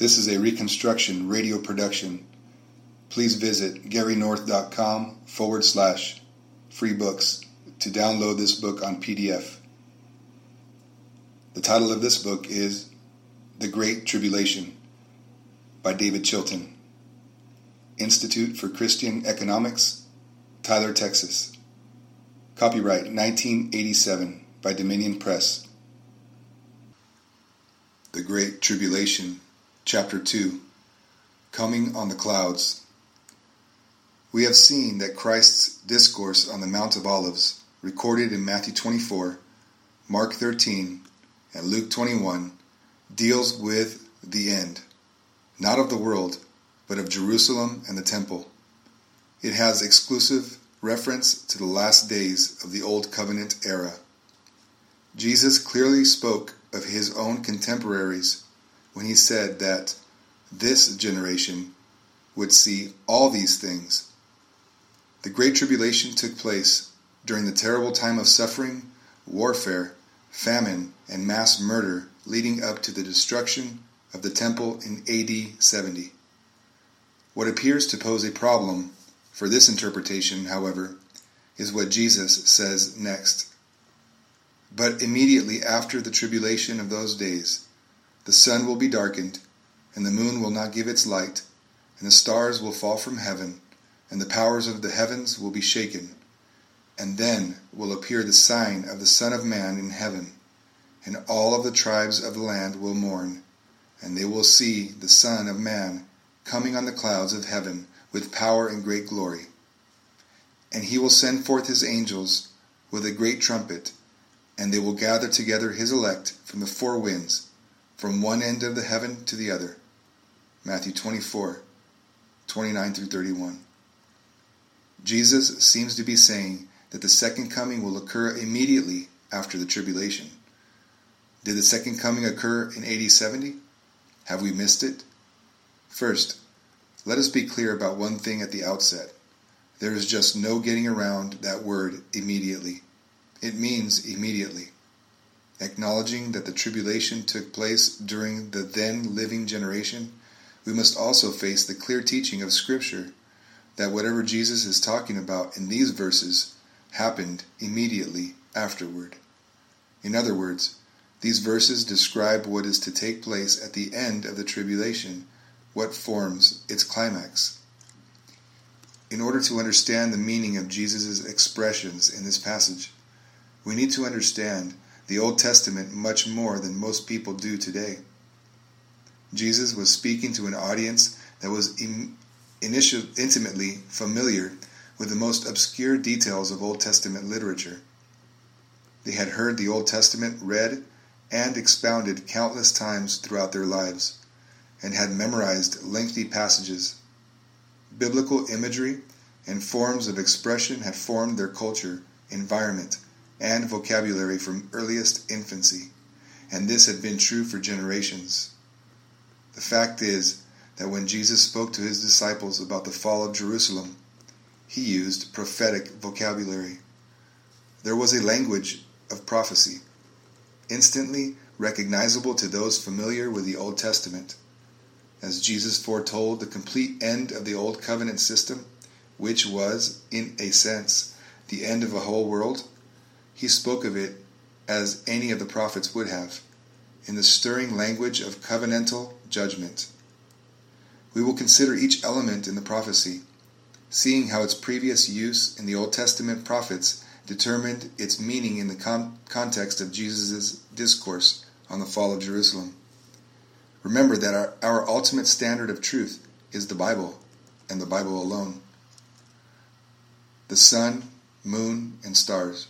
This is a reconstruction radio production. Please visit garynorth.com forward slash free books to download this book on PDF. The title of this book is The Great Tribulation by David Chilton. Institute for Christian Economics, Tyler, Texas. Copyright 1987 by Dominion Press. The Great Tribulation, Chapter 2 Coming on the Clouds. We have seen that Christ's discourse on the Mount of Olives, recorded in Matthew 24, Mark 13, and Luke 21, deals with the end, not of the world, but of Jerusalem and the temple. It has exclusive reference to the last days of the Old Covenant era. Jesus clearly spoke of his own contemporaries when he said that this generation would see all these things. The Great Tribulation took place during the terrible time of suffering, warfare, famine, and mass murder leading up to the destruction of the temple in AD 70. What appears to pose a problem for this interpretation, however, is what Jesus says next. But immediately after the tribulation of those days, the sun will be darkened, and the moon will not give its light, and the stars will fall from heaven, and the powers of the heavens will be shaken. And then will appear the sign of the Son of Man in heaven, and all of the tribes of the land will mourn, and they will see the Son of Man coming on the clouds of heaven with power and great glory. And he will send forth his angels with a great trumpet and they will gather together his elect from the four winds, from one end of the heaven to the other. Matthew 24, 29 through 31. Jesus seems to be saying that the second coming will occur immediately after the tribulation. Did the second coming occur in AD 70? Have we missed it? First, let us be clear about one thing at the outset. There is just no getting around that word immediately. It means immediately. Acknowledging that the tribulation took place during the then living generation, we must also face the clear teaching of Scripture that whatever Jesus is talking about in these verses happened immediately afterward. In other words, these verses describe what is to take place at the end of the tribulation, what forms its climax. In order to understand the meaning of Jesus' expressions in this passage, we need to understand the Old Testament much more than most people do today. Jesus was speaking to an audience that was Im- initial, intimately familiar with the most obscure details of Old Testament literature. They had heard the Old Testament read and expounded countless times throughout their lives, and had memorized lengthy passages. Biblical imagery and forms of expression had formed their culture, environment, and vocabulary from earliest infancy, and this had been true for generations. The fact is that when Jesus spoke to his disciples about the fall of Jerusalem, he used prophetic vocabulary. There was a language of prophecy, instantly recognizable to those familiar with the Old Testament. As Jesus foretold the complete end of the Old Covenant system, which was, in a sense, the end of a whole world, he spoke of it as any of the prophets would have, in the stirring language of covenantal judgment. We will consider each element in the prophecy, seeing how its previous use in the Old Testament prophets determined its meaning in the con- context of Jesus' discourse on the fall of Jerusalem. Remember that our, our ultimate standard of truth is the Bible, and the Bible alone. The sun, moon, and stars.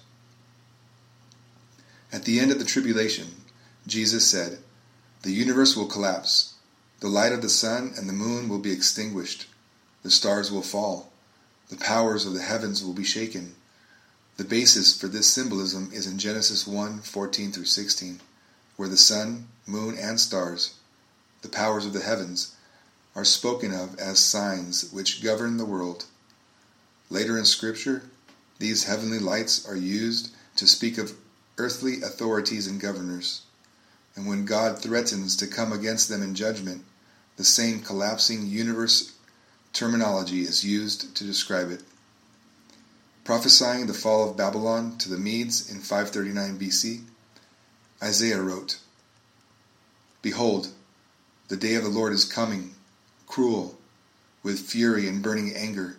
At the end of the tribulation, Jesus said, The universe will collapse. The light of the sun and the moon will be extinguished. The stars will fall. The powers of the heavens will be shaken. The basis for this symbolism is in Genesis 1 14 through 16, where the sun, moon, and stars, the powers of the heavens, are spoken of as signs which govern the world. Later in Scripture, these heavenly lights are used to speak of earthly authorities and governors. And when God threatens to come against them in judgment, the same collapsing universe terminology is used to describe it. Prophesying the fall of Babylon to the Medes in 539 BC, Isaiah wrote, Behold, the day of the Lord is coming, cruel, with fury and burning anger,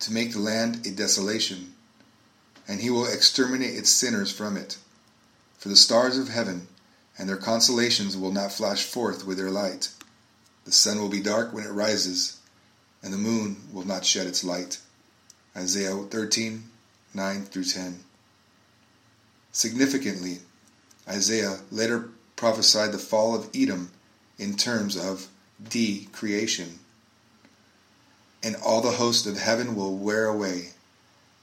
to make the land a desolation, and he will exterminate its sinners from it. For the stars of heaven and their constellations will not flash forth with their light. The sun will be dark when it rises, and the moon will not shed its light. Isaiah 13, 9 through 10. Significantly, Isaiah later prophesied the fall of Edom in terms of de-creation. And all the host of heaven will wear away,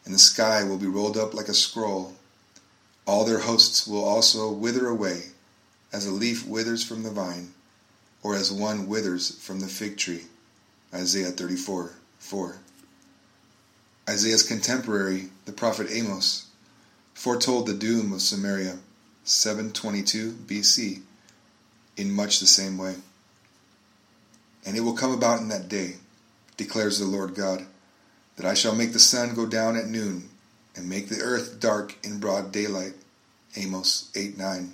and the sky will be rolled up like a scroll. All their hosts will also wither away, as a leaf withers from the vine, or as one withers from the fig tree. Isaiah 34 4. Isaiah's contemporary, the prophet Amos, foretold the doom of Samaria 722 BC in much the same way. And it will come about in that day, declares the Lord God, that I shall make the sun go down at noon and make the earth dark in broad daylight. Amos 8 9.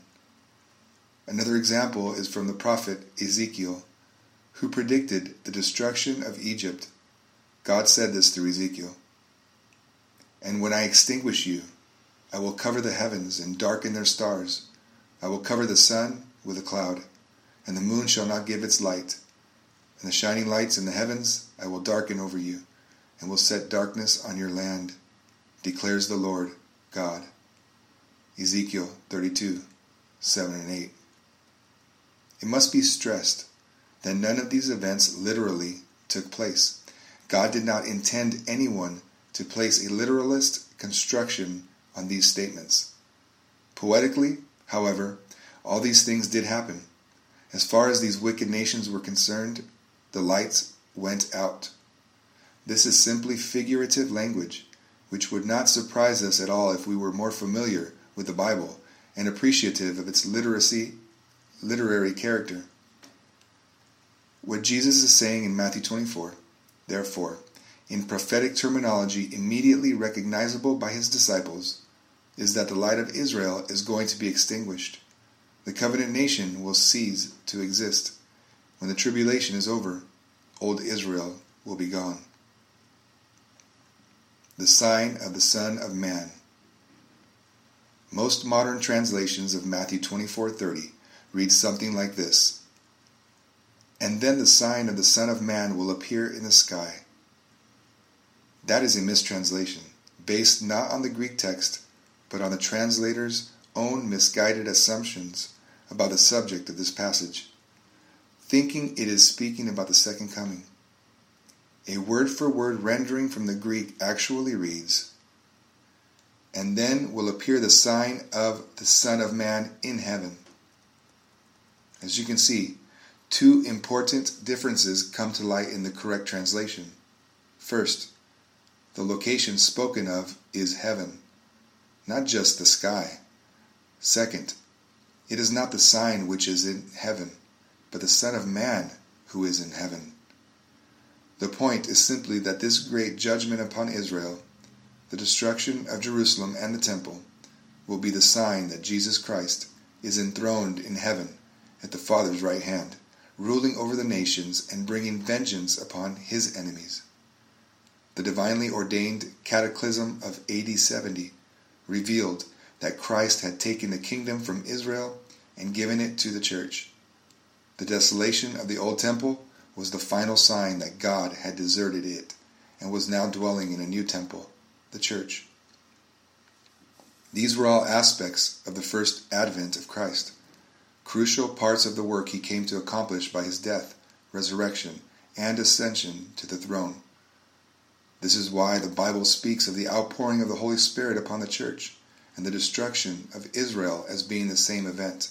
Another example is from the prophet Ezekiel, who predicted the destruction of Egypt. God said this through Ezekiel. And when I extinguish you, I will cover the heavens and darken their stars. I will cover the sun with a cloud, and the moon shall not give its light. And the shining lights in the heavens I will darken over you, and will set darkness on your land, declares the Lord God. Ezekiel 32 7 and 8. It must be stressed that none of these events literally took place. God did not intend anyone to place a literalist construction on these statements. Poetically, however, all these things did happen. As far as these wicked nations were concerned, the lights went out. This is simply figurative language, which would not surprise us at all if we were more familiar with the Bible and appreciative of its literacy, literary character. What Jesus is saying in Matthew 24, therefore, in prophetic terminology immediately recognizable by his disciples, is that the light of Israel is going to be extinguished. The covenant nation will cease to exist. When the tribulation is over, old Israel will be gone. The sign of the Son of Man. Most modern translations of Matthew 24:30 read something like this: And then the sign of the Son of Man will appear in the sky. That is a mistranslation, based not on the Greek text, but on the translator's own misguided assumptions about the subject of this passage, thinking it is speaking about the second coming. A word for word rendering from the Greek actually reads, And then will appear the sign of the Son of Man in heaven. As you can see, two important differences come to light in the correct translation. First, the location spoken of is heaven not just the sky. Second, it is not the sign which is in heaven, but the Son of Man who is in heaven. The point is simply that this great judgment upon Israel, the destruction of Jerusalem and the temple, will be the sign that Jesus Christ is enthroned in heaven at the Father's right hand, ruling over the nations and bringing vengeance upon his enemies. The divinely ordained cataclysm of AD 70 revealed that Christ had taken the kingdom from Israel and given it to the church. The desolation of the old temple was the final sign that God had deserted it and was now dwelling in a new temple, the church. These were all aspects of the first advent of Christ, crucial parts of the work he came to accomplish by his death, resurrection, and ascension to the throne. This is why the Bible speaks of the outpouring of the Holy Spirit upon the church and the destruction of Israel as being the same event,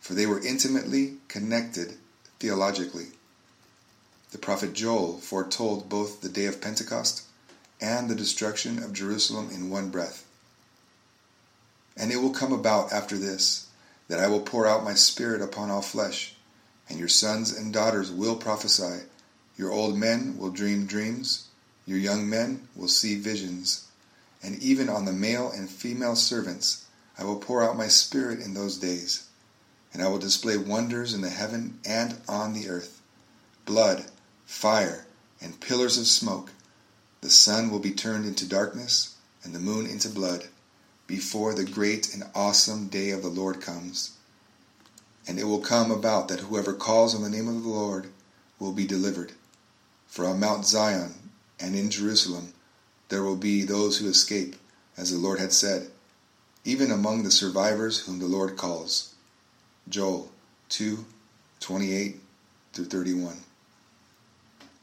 for they were intimately connected theologically. The prophet Joel foretold both the day of Pentecost and the destruction of Jerusalem in one breath. And it will come about after this that I will pour out my Spirit upon all flesh. and your sons and daughters will prophesy. Your old men will dream dreams, your young men will see visions, and even on the male and female servants I will pour out my spirit in those days, and I will display wonders in the heaven and on the earth blood, fire, and pillars of smoke. The sun will be turned into darkness, and the moon into blood, before the great and awesome day of the Lord comes. And it will come about that whoever calls on the name of the Lord will be delivered. For on Mount Zion and in Jerusalem there will be those who escape, as the Lord had said, even among the survivors whom the Lord calls. Joel 2 28 through 31.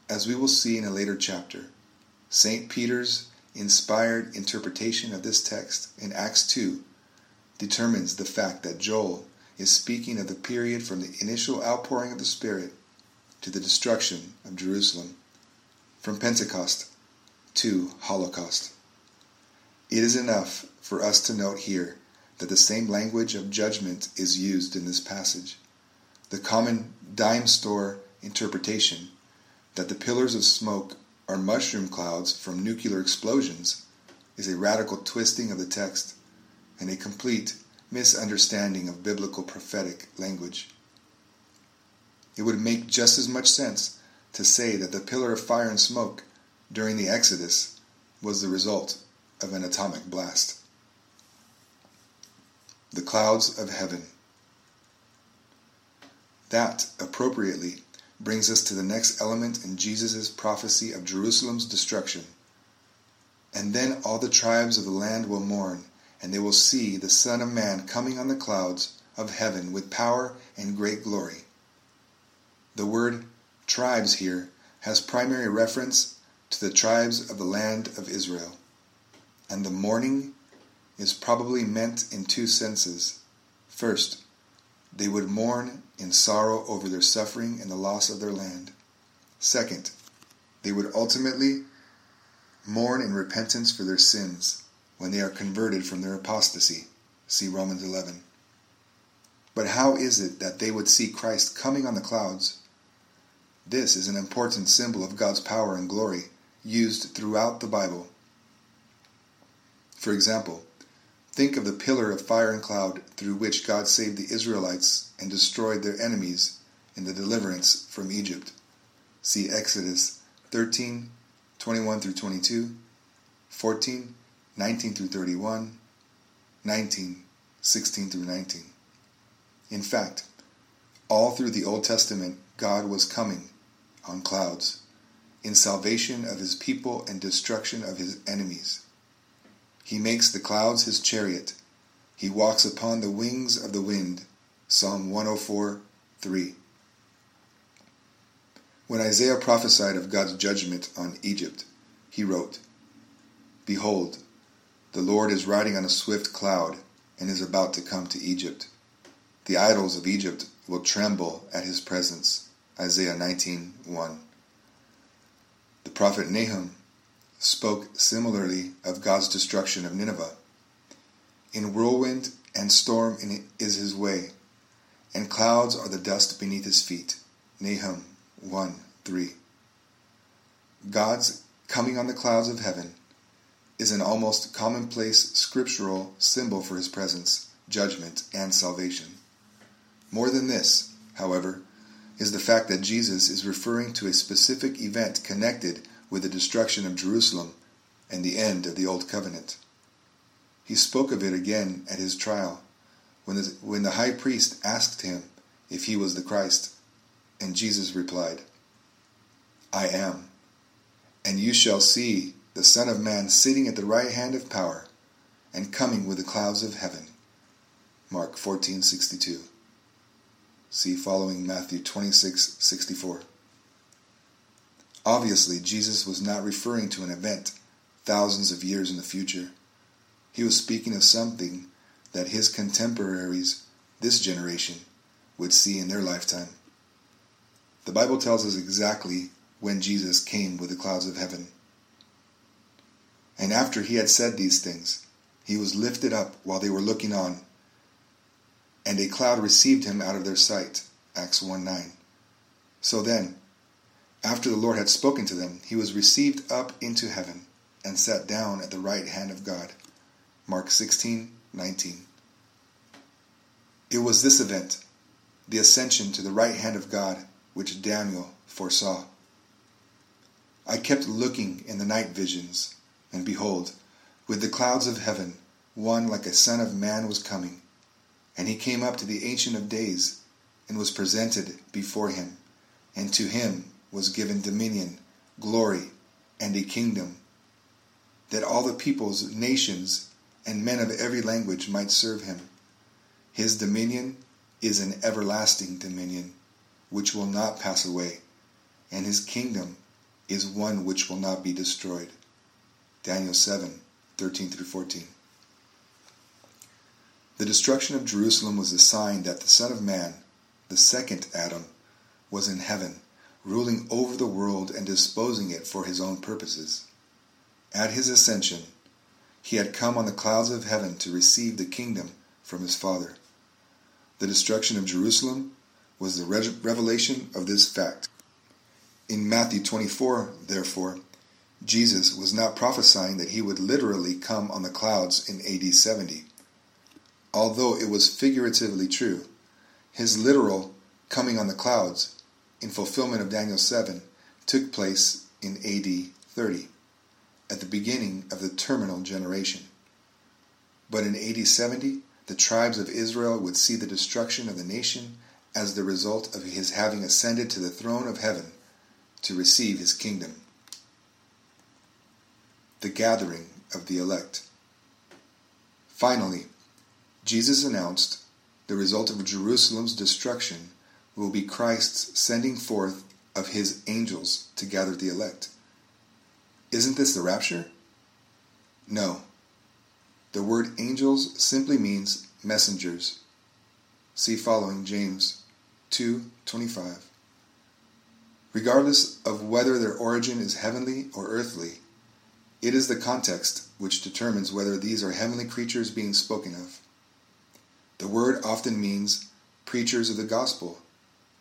As we will see in a later chapter, St. Peter's inspired interpretation of this text in Acts 2 determines the fact that Joel is speaking of the period from the initial outpouring of the Spirit to the destruction of Jerusalem, from Pentecost to Holocaust. It is enough for us to note here that the same language of judgment is used in this passage. The common dime store interpretation that the pillars of smoke are mushroom clouds from nuclear explosions is a radical twisting of the text and a complete misunderstanding of biblical prophetic language. It would make just as much sense to say that the pillar of fire and smoke during the Exodus was the result of an atomic blast. The clouds of heaven. That, appropriately, brings us to the next element in Jesus' prophecy of Jerusalem's destruction. And then all the tribes of the land will mourn and they will see the Son of Man coming on the clouds of heaven with power and great glory. The word tribes here has primary reference to the tribes of the land of Israel, and the mourning is probably meant in two senses. First, they would mourn in sorrow over their suffering and the loss of their land. Second, they would ultimately mourn in repentance for their sins when they are converted from their apostasy. See Romans 11. But how is it that they would see Christ coming on the clouds? This is an important symbol of God's power and glory used throughout the Bible. For example, think of the pillar of fire and cloud through which God saved the Israelites and destroyed their enemies in the deliverance from Egypt. See Exodus 13 21 through 22, 14, 19 through 31, 19, 16 through 19. In fact, all through the Old Testament, God was coming on clouds in salvation of his people and destruction of his enemies. He makes the clouds his chariot. He walks upon the wings of the wind. Psalm 104 3. When Isaiah prophesied of God's judgment on Egypt, he wrote, Behold, the Lord is riding on a swift cloud and is about to come to Egypt. The idols of Egypt will tremble at his presence. Isaiah 19:1. The prophet Nahum spoke similarly of God's destruction of Nineveh. In whirlwind and storm is his way, and clouds are the dust beneath his feet. Nahum 1 3. God's coming on the clouds of heaven is an almost commonplace scriptural symbol for his presence, judgment, and salvation. More than this, however, is the fact that Jesus is referring to a specific event connected with the destruction of Jerusalem and the end of the Old Covenant. He spoke of it again at his trial, when the, when the high priest asked him if he was the Christ, and Jesus replied, I am, and you shall see the Son of Man sitting at the right hand of power and coming with the clouds of heaven. Mark 14:62. See following Matthew 26:64. Obviously, Jesus was not referring to an event thousands of years in the future. He was speaking of something that his contemporaries, this generation, would see in their lifetime. The Bible tells us exactly when Jesus came with the clouds of heaven. And after he had said these things, he was lifted up while they were looking on, and a cloud received him out of their sight. Acts 1 9. So then, after the Lord had spoken to them, he was received up into heaven and sat down at the right hand of God. Mark 16 19. It was this event, the ascension to the right hand of God, which Daniel foresaw. I kept looking in the night visions, and behold, with the clouds of heaven, one like a son of man was coming. And he came up to the Ancient of Days, and was presented before him. And to him was given dominion, glory, and a kingdom, that all the peoples, nations, and men of every language might serve him. His dominion is an everlasting dominion, which will not pass away, and his kingdom is one which will not be destroyed. Daniel 7 13 through 14. The destruction of Jerusalem was a sign that the Son of Man, the second Adam, was in heaven, ruling over the world and disposing it for his own purposes. At his ascension, he had come on the clouds of heaven to receive the kingdom from his Father. The destruction of Jerusalem was the revelation of this fact. In Matthew 24, therefore, Jesus was not prophesying that he would literally come on the clouds in AD 70. Although it was figuratively true, his literal coming on the clouds, in fulfillment of Daniel 7, took place in AD 30, at the beginning of the terminal generation. But in AD 70, the tribes of Israel would see the destruction of the nation as the result of his having ascended to the throne of heaven to receive his kingdom. The gathering of the elect. Finally, Jesus announced the result of Jerusalem's destruction will be Christ's sending forth of his angels to gather the elect. Isn't this the rapture? No. The word angels simply means messengers. See following James 2:25. Regardless of whether their origin is heavenly or earthly, it is the context which determines whether these are heavenly creatures being spoken of. The word often means preachers of the gospel.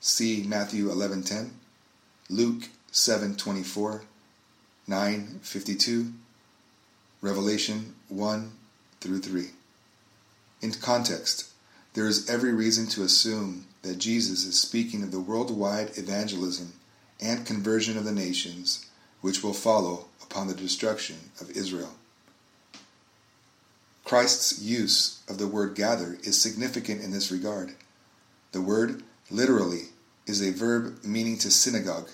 See Matthew 11:10, Luke 7:24, 9:52, Revelation 1 through 3. In context, there is every reason to assume that Jesus is speaking of the worldwide evangelism and conversion of the nations which will follow upon the destruction of Israel. Christ's use of the word gather is significant in this regard. The word literally is a verb meaning to synagogue.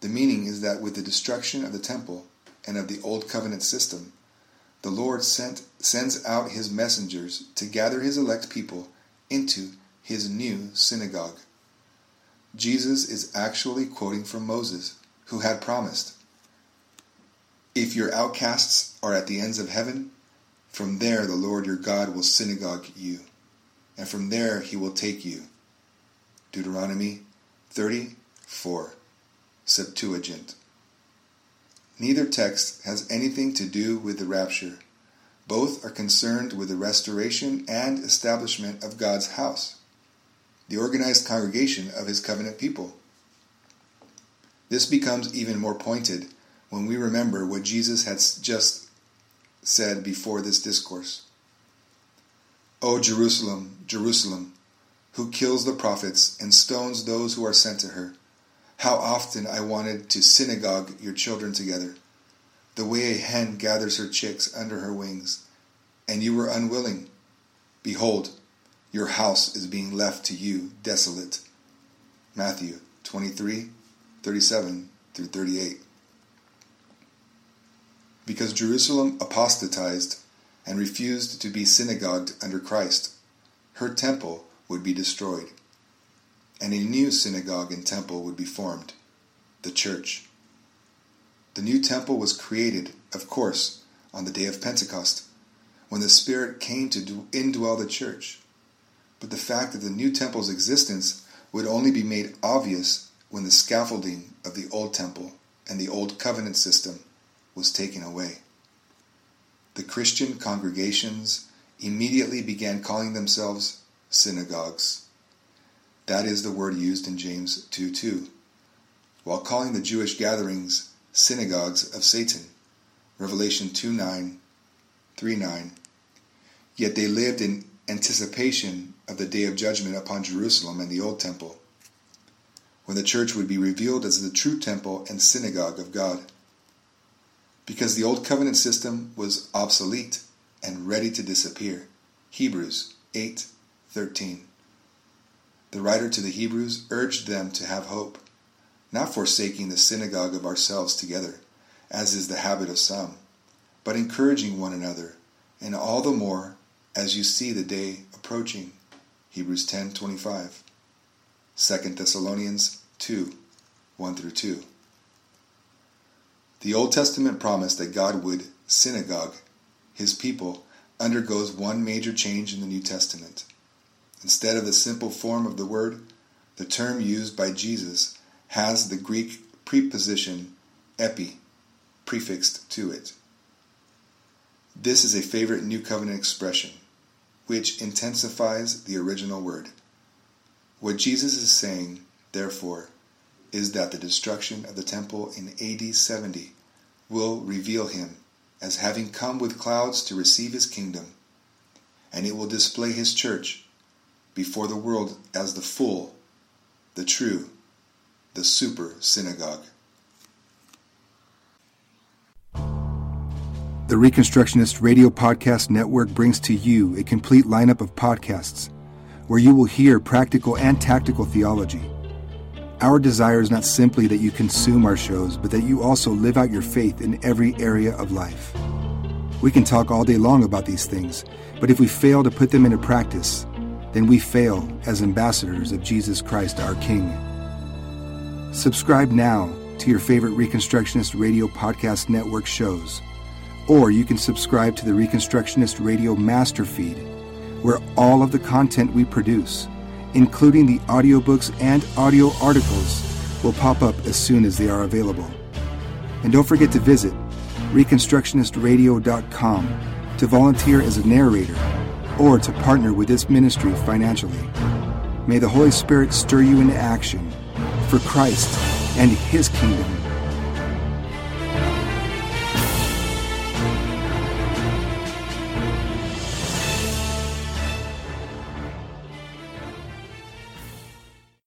The meaning is that with the destruction of the temple and of the old covenant system, the Lord sent, sends out his messengers to gather his elect people into his new synagogue. Jesus is actually quoting from Moses, who had promised, If your outcasts are at the ends of heaven, from there the Lord your God will synagogue you, and from there he will take you. Deuteronomy 34, Septuagint. Neither text has anything to do with the rapture. Both are concerned with the restoration and establishment of God's house, the organized congregation of his covenant people. This becomes even more pointed when we remember what Jesus had just said before this discourse. O Jerusalem, Jerusalem, who kills the prophets and stones those who are sent to her. How often I wanted to synagogue your children together, the way a hen gathers her chicks under her wings, and you were unwilling. Behold, your house is being left to you desolate. Matthew 23, 37 through 38. Because Jerusalem apostatized and refused to be synagogued under Christ, her temple would be destroyed and a new synagogue and temple would be formed the church. The new temple was created, of course, on the day of Pentecost, when the Spirit came to indwell the church. But the fact of the new temple's existence would only be made obvious when the scaffolding of the old temple and the old covenant system was taken away. The Christian congregations immediately began calling themselves synagogues That is the word used in James 2 2, while calling the Jewish gatherings synagogues of Satan. Revelation 2 9, 3 9. Yet they lived in anticipation of the day of judgment upon Jerusalem and the old temple, when the church would be revealed as the true temple and synagogue of God. Because the old covenant system was obsolete and ready to disappear. Hebrews 8:13. The writer to the Hebrews urged them to have hope, not forsaking the synagogue of ourselves together, as is the habit of some, but encouraging one another, and all the more as you see the day approaching. Hebrews 10:25. 2 Thessalonians 2 1 through 2. The Old Testament promised that God would synagogue his people undergoes one major change in the New Testament. Instead of the simple form of the word, the term used by Jesus has the Greek preposition epi prefixed to it. This is a favorite New Covenant expression, which intensifies the original word. What Jesus is saying, therefore, is that the destruction of the temple in AD 70 will reveal him as having come with clouds to receive his kingdom, and it will display his church before the world as the full, the true, the super synagogue. The Reconstructionist Radio Podcast Network brings to you a complete lineup of podcasts where you will hear practical and tactical theology. Our desire is not simply that you consume our shows, but that you also live out your faith in every area of life. We can talk all day long about these things, but if we fail to put them into practice, then we fail as ambassadors of Jesus Christ our King. Subscribe now to your favorite Reconstructionist Radio Podcast Network shows, or you can subscribe to the Reconstructionist Radio Master Feed, where all of the content we produce, including the audiobooks and audio articles, will pop up as soon as they are available. And don't forget to visit ReconstructionistRadio.com to volunteer as a narrator or to partner with this ministry financially. May the Holy Spirit stir you into action for Christ and His kingdom